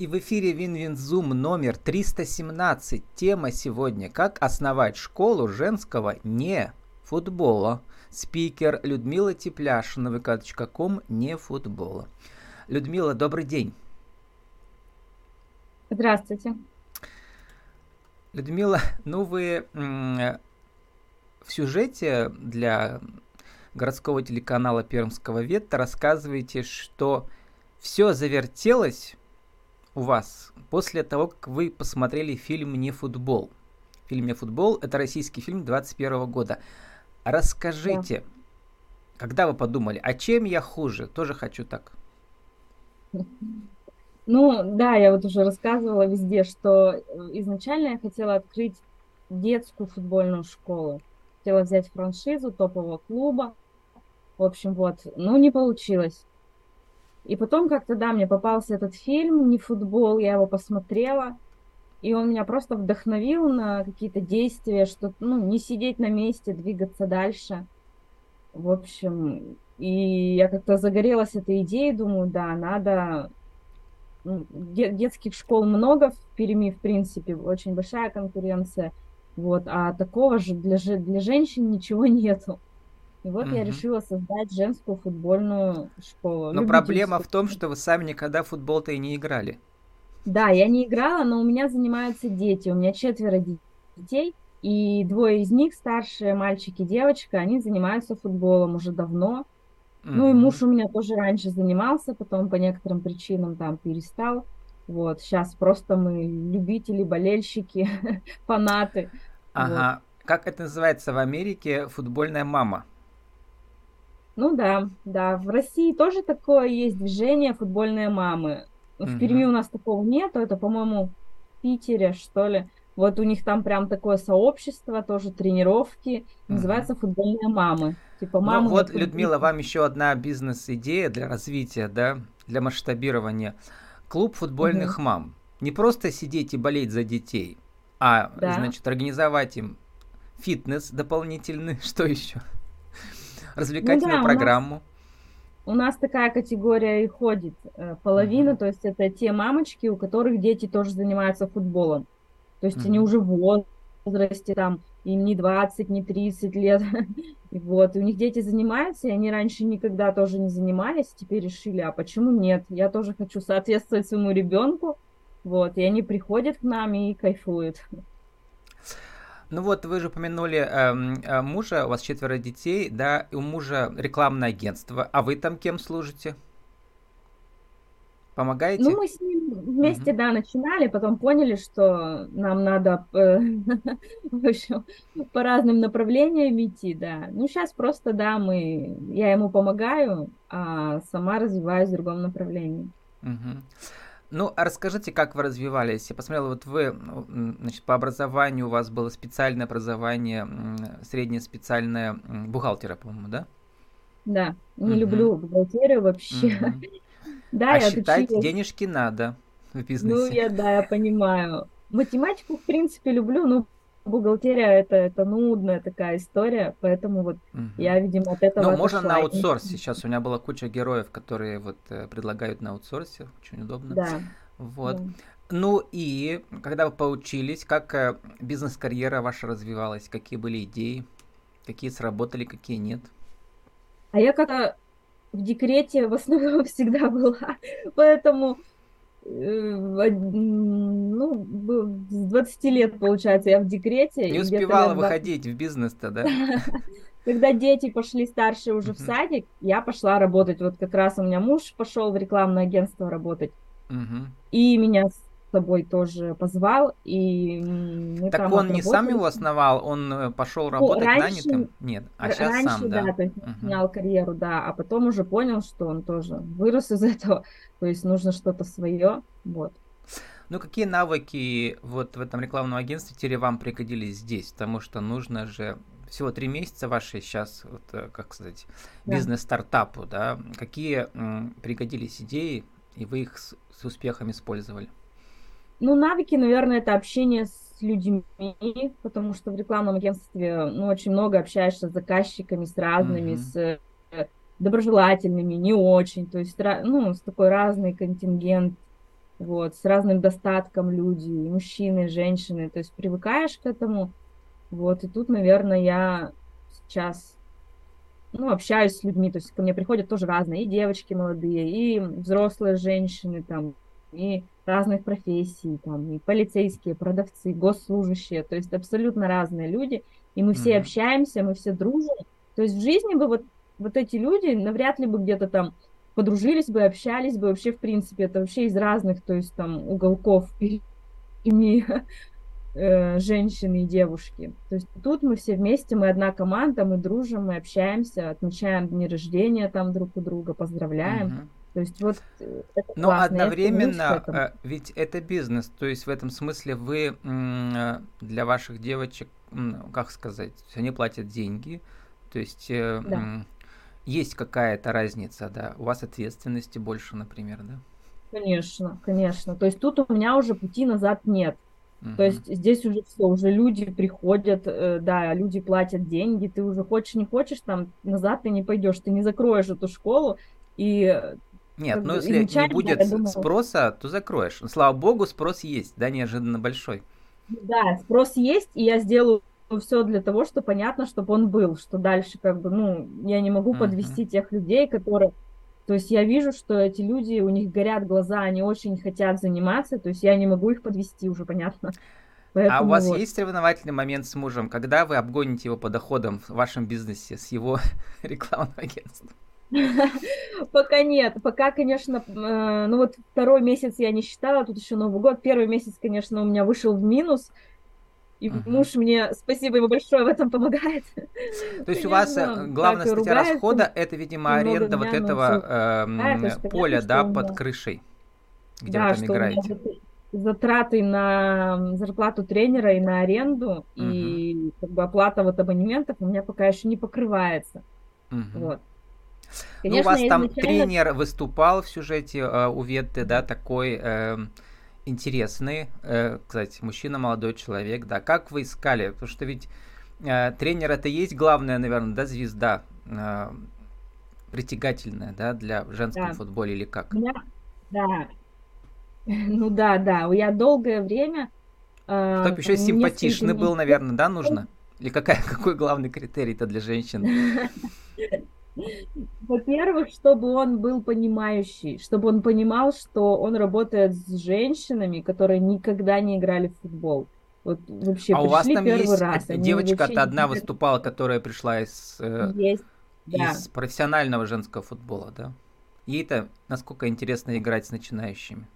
И в эфире Win-Win Zoom номер 317. Тема сегодня «Как основать школу женского не футбола». Спикер Людмила Тепляшина, vk.com, не футбола. Людмила, добрый день. Здравствуйте. Людмила, ну вы в сюжете для городского телеканала Пермского Ветта рассказываете, что все завертелось у вас после того, как вы посмотрели фильм «Не футбол». Фильм «Не футбол» — это российский фильм 21 года. Расскажите, да. когда вы подумали, а чем я хуже? Тоже хочу так. Ну, да, я вот уже рассказывала везде, что э, изначально я хотела открыть детскую футбольную школу. Хотела взять франшизу топового клуба. В общем, вот, ну, не получилось. И потом как-то, да, мне попался этот фильм, не футбол, я его посмотрела, и он меня просто вдохновил на какие-то действия, что, ну, не сидеть на месте, двигаться дальше. В общем, и я как-то загорелась этой идеей, думаю, да, надо... Ну, детских школ много в Перми, в принципе, очень большая конкуренция, вот, а такого же для, для женщин ничего нету. И вот угу. я решила создать женскую футбольную школу. Но проблема в том, что вы сами никогда в футбол-то и не играли. Да, я не играла, но у меня занимаются дети. У меня четверо детей, и двое из них, старшие мальчик и девочка, они занимаются футболом уже давно. Mm-hmm. Ну и муж у меня тоже раньше занимался, потом по некоторым причинам там перестал. Вот, сейчас просто мы любители, болельщики, фанаты. Ага. Вот. Как это называется в Америке? Футбольная мама. Ну да, да. В России тоже такое есть движение футбольные мамы. В угу. Перми у нас такого нету, это, по-моему, в Питере, что ли. Вот у них там прям такое сообщество, тоже тренировки, угу. называется футбольные мамы. Типа мамы. Ну, вот, Людмила, вам еще одна бизнес-идея для развития, да, для масштабирования. Клуб футбольных угу. мам. Не просто сидеть и болеть за детей, а, да. значит, организовать им фитнес дополнительный, что еще? Развлекательную ну, да, программу. У нас, у нас такая категория и ходит. Э, половина, mm-hmm. то есть это те мамочки, у которых дети тоже занимаются футболом. То есть mm-hmm. они уже в возрасте там, им не 20, не 30 лет. и вот, и у них дети занимаются, и они раньше никогда тоже не занимались, теперь решили, а почему нет? Я тоже хочу соответствовать своему ребенку. Вот, и они приходят к нам и кайфуют. Ну вот вы же упомянули э, э, мужа, у вас четверо детей, да, и у мужа рекламное агентство, а вы там кем служите? Помогаете? Ну, мы с ним вместе, угу. да, начинали, потом поняли, что нам надо, э, по разным направлениям идти, да. Ну, сейчас просто, да, мы, я ему помогаю, а сама развиваюсь в другом направлении. Угу. Ну, а расскажите, как вы развивались? Я посмотрел, вот вы, значит, по образованию у вас было специальное образование, среднее специальное бухгалтера, по-моему, да? Да, не угу. люблю бухгалтерию вообще. Угу. Да, а я считать отучилась. денежки надо в бизнесе. Ну, я, да, я понимаю. Математику, в принципе, люблю, но бухгалтерия это, это нудная такая история, поэтому вот угу. я, видимо, от этого. Ну, можно на аутсорсе. Сейчас у меня была куча героев, которые вот э, предлагают на аутсорсе, очень удобно. Да. Вот. Да. Ну и когда вы поучились, как э, бизнес-карьера ваша развивалась, какие были идеи, какие сработали, какие нет? А я как-то в декрете в основном всегда была, поэтому ну, с 20 лет, получается, я в декрете. Не успевала выходить в бизнес-то, да? Когда дети пошли старшие уже в садик, я пошла работать. Вот как раз у меня муж пошел в рекламное агентство работать. И меня собой тоже позвал, и мы Так он не сам его основал, он э, пошел работать ну, раньше, нанятым? Нет, а сейчас раньше, сам, да? да, то есть угу. снял карьеру, да, а потом уже понял, что он тоже вырос из этого, то есть нужно что-то свое, вот. Ну, какие навыки вот в этом рекламном агентстве теперь вам пригодились здесь? Потому что нужно же всего три месяца ваши сейчас, вот, э, как сказать, бизнес-стартапу, да? Какие м, пригодились идеи, и вы их с, с успехом использовали? Ну, навыки, наверное, это общение с людьми, потому что в рекламном агентстве ну, очень много общаешься с заказчиками, с разными, mm-hmm. с э, доброжелательными, не очень, то есть ну, с такой разный контингент вот, с разным достатком люди, мужчины, женщины, то есть привыкаешь к этому, вот, и тут, наверное, я сейчас, ну, общаюсь с людьми, то есть ко мне приходят тоже разные, и девочки молодые, и взрослые женщины, там, и разных профессий, там, и полицейские, продавцы, госслужащие, то есть абсолютно разные люди, и мы все mm-hmm. общаемся, мы все дружим, то есть в жизни бы вот, вот эти люди навряд ли бы где-то там подружились бы, общались бы вообще, в принципе, это вообще из разных, то есть там уголков ими э, женщины и девушки. То есть тут мы все вместе, мы одна команда, мы дружим, мы общаемся, отмечаем дни рождения там друг у друга, поздравляем. Угу. То есть вот э, это Но классно. одновременно э, ведь это бизнес, то есть в этом смысле вы для ваших девочек, как сказать, они платят деньги, то есть да. есть какая-то разница, да, у вас ответственности больше, например, да? Конечно, конечно. То есть тут у меня уже пути назад нет. Uh-huh. То есть здесь уже все, уже люди приходят, э, да, люди платят деньги, ты уже хочешь, не хочешь, там назад ты не пойдешь, ты не закроешь эту школу, и нет, ну если не будет спроса, то закроешь. Ну, слава богу, спрос есть, да, неожиданно большой. Да, спрос есть, и я сделаю все для того, что понятно, чтобы он был, что дальше как бы, ну, я не могу uh-huh. подвести тех людей, которые то есть я вижу, что эти люди, у них горят глаза, они очень хотят заниматься, то есть я не могу их подвести уже, понятно. Поэтому а у вас вот. есть соревновательный момент с мужем, когда вы обгоните его по доходам в вашем бизнесе с его рекламным агентством? Пока нет. Пока, конечно, э, ну вот второй месяц я не считала, тут еще Новый год. Первый месяц, конечно, у меня вышел в минус. И uh-huh. муж мне, спасибо ему большое, в этом помогает. То есть у вас э, главная статья расхода это, видимо, аренда вот этого э, поля, да, под крышей, где да, вы там играете. Затраты на зарплату тренера и на аренду, uh-huh. и как бы оплата вот абонементов у меня пока еще не покрывается. Uh-huh. Вот. Конечно, ну, у вас там изначально... тренер выступал в сюжете э, у Ветты, да, такой э, интересный, э, кстати, мужчина, молодой человек, да. Как вы искали? Потому что ведь э, тренер это есть главная, наверное, да, звезда э, притягательная, да, для женского да. футбола или как? Да, да. Ну да, да. Я долгое время... Э, Чтоб еще симпатичный был, наверное, да, нужно? Или какая, какой главный критерий-то для женщин? Во-первых, чтобы он был понимающий, чтобы он понимал, что он работает с женщинами, которые никогда не играли в футбол. Вот вообще а у вас там первый есть раз. девочка-то одна не... выступала, которая пришла из, э, есть, да. из профессионального женского футбола, да? Ей-то насколько интересно играть с начинающими.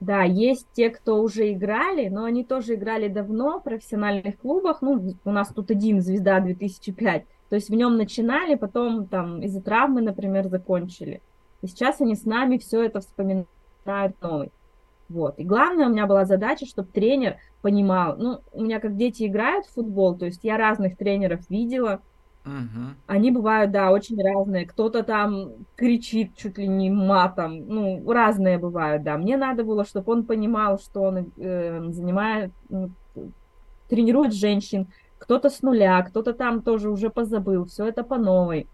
Да, есть те, кто уже играли, но они тоже играли давно в профессиональных клубах. Ну, у нас тут один звезда 2005 то есть в нем начинали, потом там из-за травмы, например, закончили. И сейчас они с нами все это вспоминают новый. Вот. И главное у меня была задача, чтобы тренер понимал, ну, у меня как дети играют в футбол, то есть я разных тренеров видела, Угу. Они бывают, да, очень разные. Кто-то там кричит чуть ли не матом. Ну, разные бывают, да. Мне надо было, чтобы он понимал, что он э, занимает, ну, тренирует женщин, кто-то с нуля, кто-то там тоже уже позабыл, все это по новой.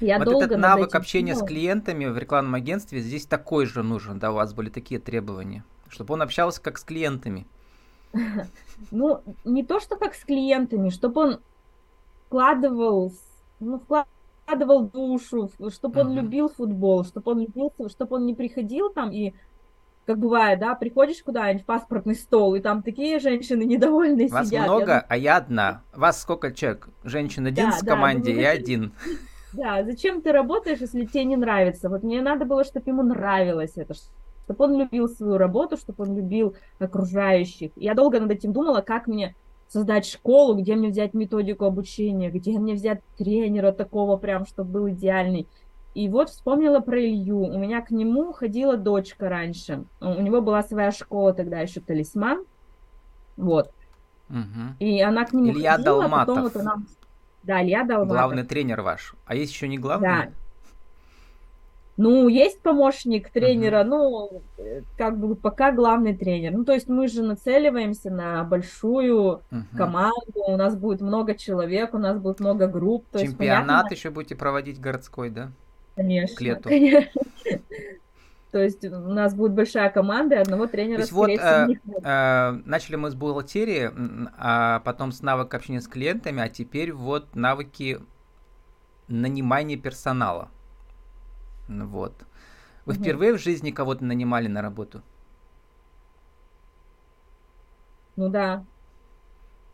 Я вот долго этот навык общения думала. с клиентами в рекламном агентстве здесь такой же нужен, да, у вас были такие требования, чтобы он общался как с клиентами. Ну, не то, что как с клиентами, чтобы он вкладывал, ну, вкладывал душу, чтобы он любил футбол, чтобы он любил, чтобы он не приходил там и как бывает, да, приходишь куда-нибудь в паспортный стол, и там такие женщины недовольные Вас сидят. Вас много, я... а я одна. Вас сколько человек? Женщин один да, в команде, да, ну, я один. Да, зачем ты работаешь, если тебе не нравится? Вот мне надо было, чтобы ему нравилось это, чтобы он любил свою работу, чтобы он любил окружающих. Я долго над этим думала, как мне создать школу, где мне взять методику обучения, где мне взять тренера такого прям, чтобы был идеальный. И вот вспомнила про Илью. У меня к нему ходила дочка раньше. У него была своя школа тогда еще талисман. Вот. Угу. И она к нему Илья ходила, а Долматов. потом вот она... Да, Илья Долматов. Главный тренер ваш. А есть еще не главный? Да. Ну, есть помощник тренера, uh ну, как бы пока главный тренер. Ну, то есть мы же нацеливаемся на большую uh команду, у нас будет много человек, у нас будет много групп. То Чемпионат есть, понятно... еще будете проводить городской, да? Конечно, к лету. конечно. То есть у нас будет большая команда, и одного тренера, То есть вот всего, э, э, начали мы с бухгалтерии, а потом с навык общения с клиентами, а теперь вот навыки нанимания персонала. Вот. Вы Мгм. впервые в жизни кого-то нанимали на работу? Ну да,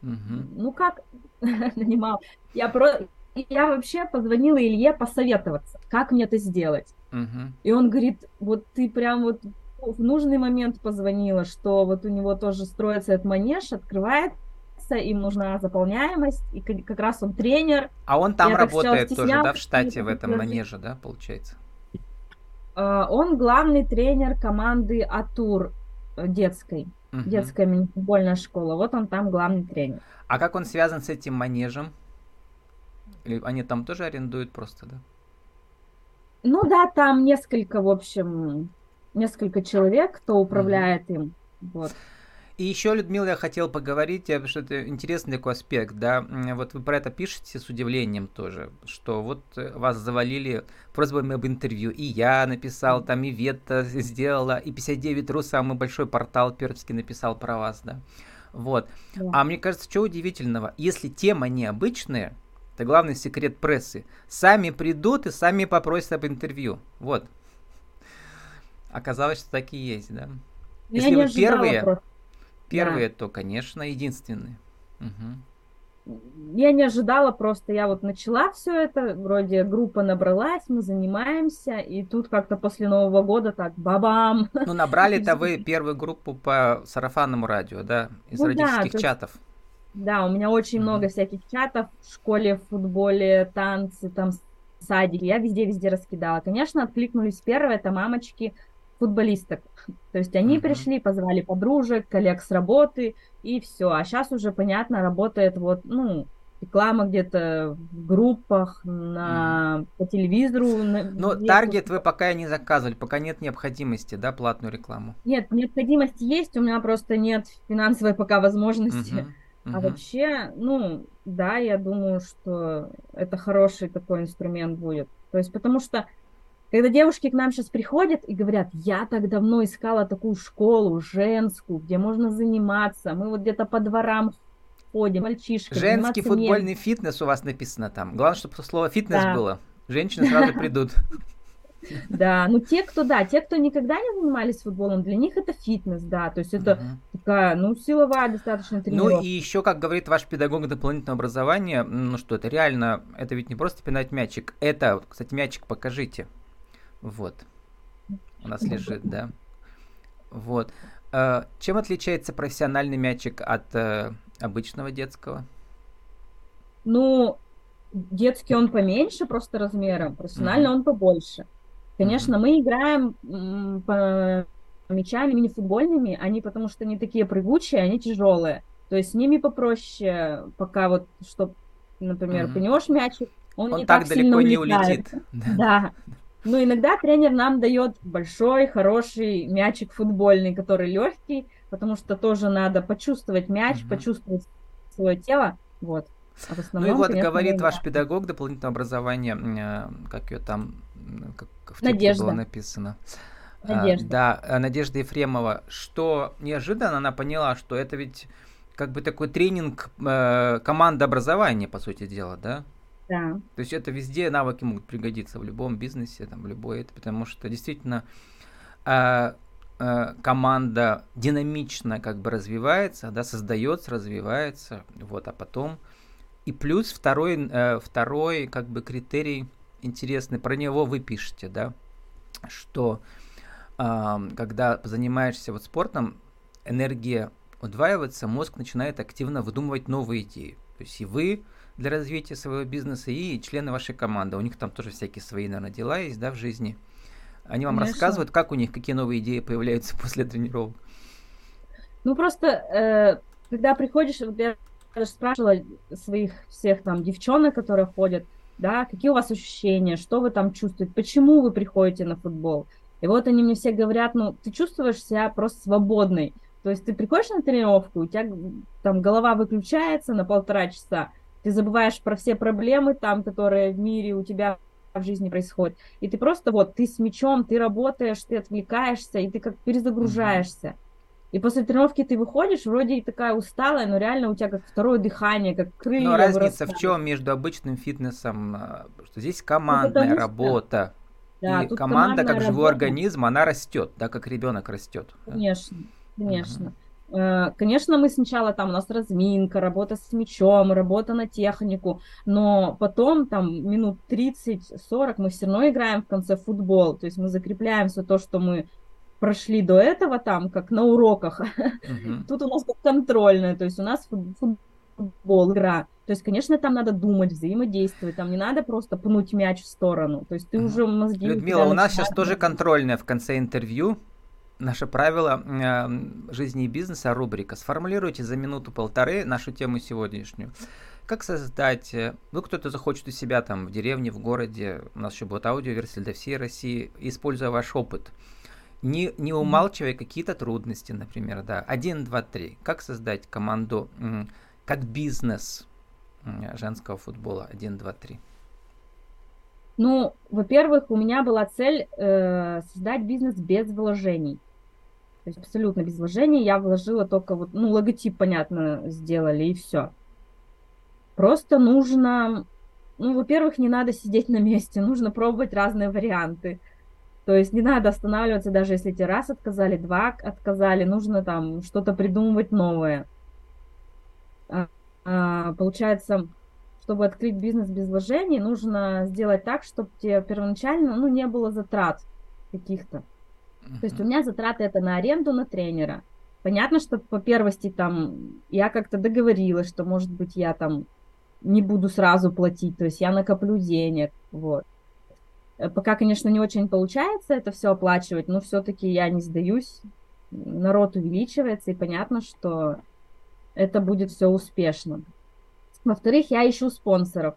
Мгм. ну как нанимал? Я про... Я вообще позвонила Илье посоветоваться, как мне это сделать. Мгм. И он говорит, вот ты прям вот в нужный момент позвонила, что вот у него тоже строится этот манеж, открывается, им нужна заполняемость, и как раз он тренер. А он там Я работает тоже, да, в штате и в этом манеже, да, получается? Э, Он главный тренер команды Атур детской, Мгм. детская мини-футбольная школа. Вот он там главный тренер. А как он связан с этим манежем? Или они там тоже арендуют просто, да? Ну да, там несколько, в общем, несколько человек, кто управляет им. Вот. И еще, Людмила, я хотел поговорить, э, потому что это интересный такой аспект, да, вот вы про это пишете с удивлением тоже, что вот э, вас завалили просьбами об интервью, и я написал, там и Вета сделала, и 59.ru, самый большой портал пермский, написал про вас, да, вот. Да. А мне кажется, что удивительного, если тема необычная, это главный секрет прессы, сами придут и сами попросят об интервью, вот. Оказалось, что так и есть, да. Но Если я не вы первые, просто. Первые, то, конечно, единственные. Мгм. Я не ожидала просто, я вот начала все это, вроде группа набралась, мы занимаемся, и тут как-то после Нового года так бабам. Ну, набрали-то вы первую группу по сарафанному радио, да, из Ну да, родительских есть- чатов. Да, у меня очень Мгм. много всяких чатов в школе, в футболе, танцы, там садики. Я везде-везде раскидала. Конечно, откликнулись первые, это мамочки футболисток. То есть они Мгм. пришли, позвали подружек, коллег с работы, и все. А сейчас уже, понятно, работает вот, ну, реклама где-то в группах, на, по телевизору. на- Но везде. таргет вы пока не заказывали, пока нет необходимости, да, платную рекламу. Нет, необходимость есть, у меня просто нет финансовой пока возможности. А вообще, ну, да, я думаю, что это хороший такой инструмент будет. То есть, потому что, когда девушки к нам сейчас приходят и говорят, я так давно искала такую школу женскую, где можно заниматься, мы вот где-то по дворам ходим, мальчишкам, Женский футбольный фитнес у вас написано там. Главное, чтобы слово фитнес Да. было. Женщины сразу придут. Да, ну те, кто, да, те, кто никогда не занимались футболом, для них это фитнес, да, то есть это Мгм. такая, ну, силовая достаточно тренировка. Ну и еще, как говорит ваш педагог дополнительного образования, ну что, это реально, это ведь не просто пинать мячик, это, кстати, мячик покажите. Вот. У нас лежит, да. Вот. Э, Чем отличается профессиональный мячик от э, обычного детского? Ну, детский он поменьше просто размером, профессионально он побольше. Конечно, мы играем по мячами мини-футбольными, они потому что они такие прыгучие, они тяжелые. То есть с ними попроще, пока вот, чтоб, например, Мгм. пнешь мячик, он, Он не так так сильно далеко не улетает. улетит. Да. Но иногда тренер нам дает большой, хороший мячик футбольный, который легкий, потому что тоже надо почувствовать мяч, Мгм. почувствовать свое тело. Вот. А в Ну и основном, вот конечно, говорит ваш педагог дополнительного образования, э, как ее там, как в Надежда. было написано. А, Надежда. Да, э, Надежда Ефремова, что неожиданно она поняла, что это ведь как бы такой тренинг э, командообразования, по сути дела, да? Да. То есть это везде навыки могут пригодиться в любом бизнесе, там, в любой это, потому что действительно э, э, команда динамично как бы развивается, да, создается, развивается, вот, а потом и плюс второй, э, второй как бы критерий интересный, про него вы пишете, да, что ам, когда занимаешься вот спортом, энергия удваивается, мозг начинает активно выдумывать новые идеи. То есть и вы для развития своего бизнеса, и члены вашей команды. У них там тоже всякие свои, наверное, дела есть, да, в жизни. Они вам Конечно. рассказывают, как у них, какие новые идеи появляются после тренировок. Ну, просто, э, когда приходишь, вот я спрашивала своих всех там девчонок, которые ходят, да, какие у вас ощущения, что вы там чувствуете, почему вы приходите на футбол. И вот они мне все говорят, ну, ты чувствуешь себя просто свободной. То есть ты приходишь на тренировку, у тебя там голова выключается на полтора часа, ты забываешь про все проблемы там, которые в мире у тебя в жизни происходит. И ты просто вот, ты с мячом, ты работаешь, ты отвлекаешься, и ты как перезагружаешься. Mm-hmm. И после тренировки ты выходишь, вроде и такая усталая, но реально у тебя как второе дыхание, как крылья Но разница вырастают. в чем между обычным фитнесом, а, что здесь командная ну, работа, да, и команда как живой работа. организм, она растет, да, как ребенок растет. Конечно, да? конечно. Угу. Конечно, мы сначала там у нас разминка, работа с мячом, работа на технику, но потом там минут 30-40 мы все равно играем в конце футбол, то есть мы закрепляем все то, что мы прошли до этого там, как на уроках. Uh-huh. Тут у нас как контрольная, то есть у нас футбол, игра. То есть, конечно, там надо думать, взаимодействовать, там не надо просто пнуть мяч в сторону. То есть ты uh-huh. уже мозги... Людмила, у нас сейчас тоже контрольная в конце интервью. Наше правило э, жизни и бизнеса, рубрика. Сформулируйте за минуту-полторы нашу тему сегодняшнюю. Как создать, э, ну кто-то захочет у себя там в деревне, в городе, у нас еще будет аудиоверсия для всей России, используя ваш опыт, не, не умалчивая какие-то трудности, например, да. Один, два, три. Как создать команду как бизнес женского футбола? Один, два, три. Ну, во-первых, у меня была цель э, создать бизнес без вложений. То есть абсолютно без вложений. Я вложила только вот, ну, логотип, понятно, сделали и все. Просто нужно, ну, во-первых, не надо сидеть на месте, нужно пробовать разные варианты. То есть не надо останавливаться, даже если тебе раз отказали, два отказали, нужно там что-то придумывать новое. А, а, получается, чтобы открыть бизнес без вложений, нужно сделать так, чтобы тебе первоначально ну, не было затрат каких-то. Uh-huh. То есть у меня затраты это на аренду, на тренера. Понятно, что по первости там я как-то договорилась, что, может быть, я там не буду сразу платить, то есть я накоплю денег, вот. Э, пока, конечно, не очень получается это все оплачивать, но все-таки я не сдаюсь. Народ увеличивается, и понятно, что это будет все успешно. Во-вторых, я ищу спонсоров.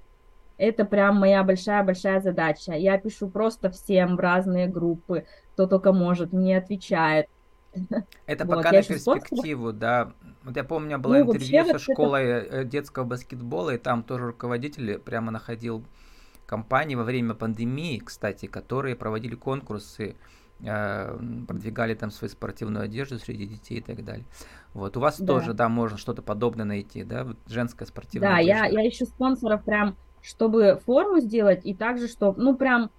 Это прям моя большая-большая задача. Я пишу просто всем в разные группы, кто только может, мне отвечает. Это вот, пока на перспективу, спонсоров. да. Вот я помню, у меня было ну, интервью со школой это... Э, детского баскетбола, и там тоже руководитель прямо находил компаний во время пандемии, кстати, которые проводили конкурсы, э, продвигали там свою спортивную одежду среди детей и так далее. Вот у вас да. тоже, да, можно что-то подобное найти, да, вот женская спортивная да, одежда. Да, я, я ищу спонсоров прям, чтобы форму сделать, и также, чтобы, ну, прям,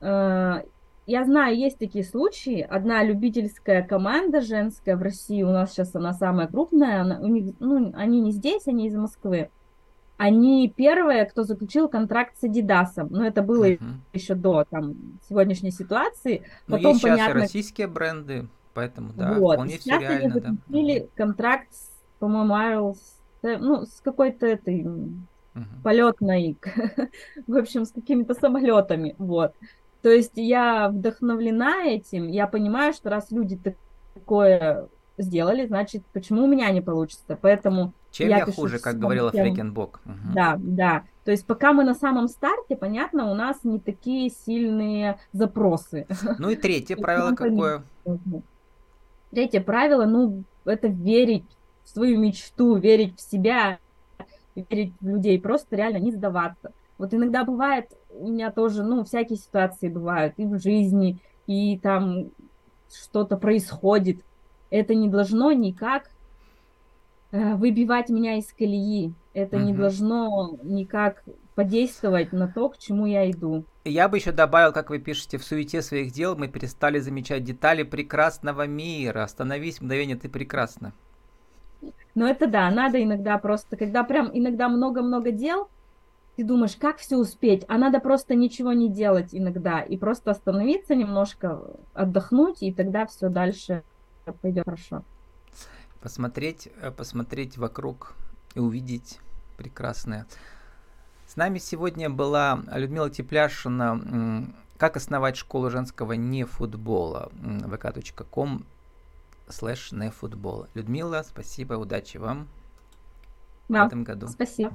э, я знаю, есть такие случаи, одна любительская команда женская в России, у нас сейчас она самая крупная, она, у них, ну, они не здесь, они из Москвы, они первые, кто заключил контракт с Адидасом. Но это было uh-huh. еще до там, сегодняшней ситуации. Но Потом, есть сейчас понятно... российские бренды, поэтому да, вот. вполне сейчас все реально. Они заключили да. контракт, по-моему, с, ну, с какой-то этой uh-huh. полетной, в общем, с какими-то самолетами. Вот. То есть я вдохновлена этим, я понимаю, что раз люди такое сделали, значит, почему у меня не получится? Поэтому чем я, я хуже, как говорила Фрекенбок. Угу. Да, да. То есть пока мы на самом старте, понятно, у нас не такие сильные запросы. Ну и третье правило какое? Третье правило, ну, это верить в свою мечту, верить в себя, верить в людей, просто реально не сдаваться. Вот иногда бывает, у меня тоже, ну, всякие ситуации бывают и в жизни, и там что-то происходит. Это не должно никак выбивать меня из колеи. Это угу. не должно никак подействовать на то, к чему я иду. Я бы еще добавил, как вы пишете, в суете своих дел мы перестали замечать детали прекрасного мира. Остановись, мгновение, ты прекрасна. Ну это да, надо иногда просто, когда прям иногда много-много дел, ты думаешь, как все успеть, а надо просто ничего не делать иногда и просто остановиться немножко, отдохнуть, и тогда все дальше пойдет хорошо посмотреть, э, посмотреть вокруг и увидеть прекрасное. С нами сегодня была Людмила Тепляшина «Как основать школу женского не футбола» vk.com слэш не футбола. Людмила, спасибо, удачи вам да, в этом году. Спасибо.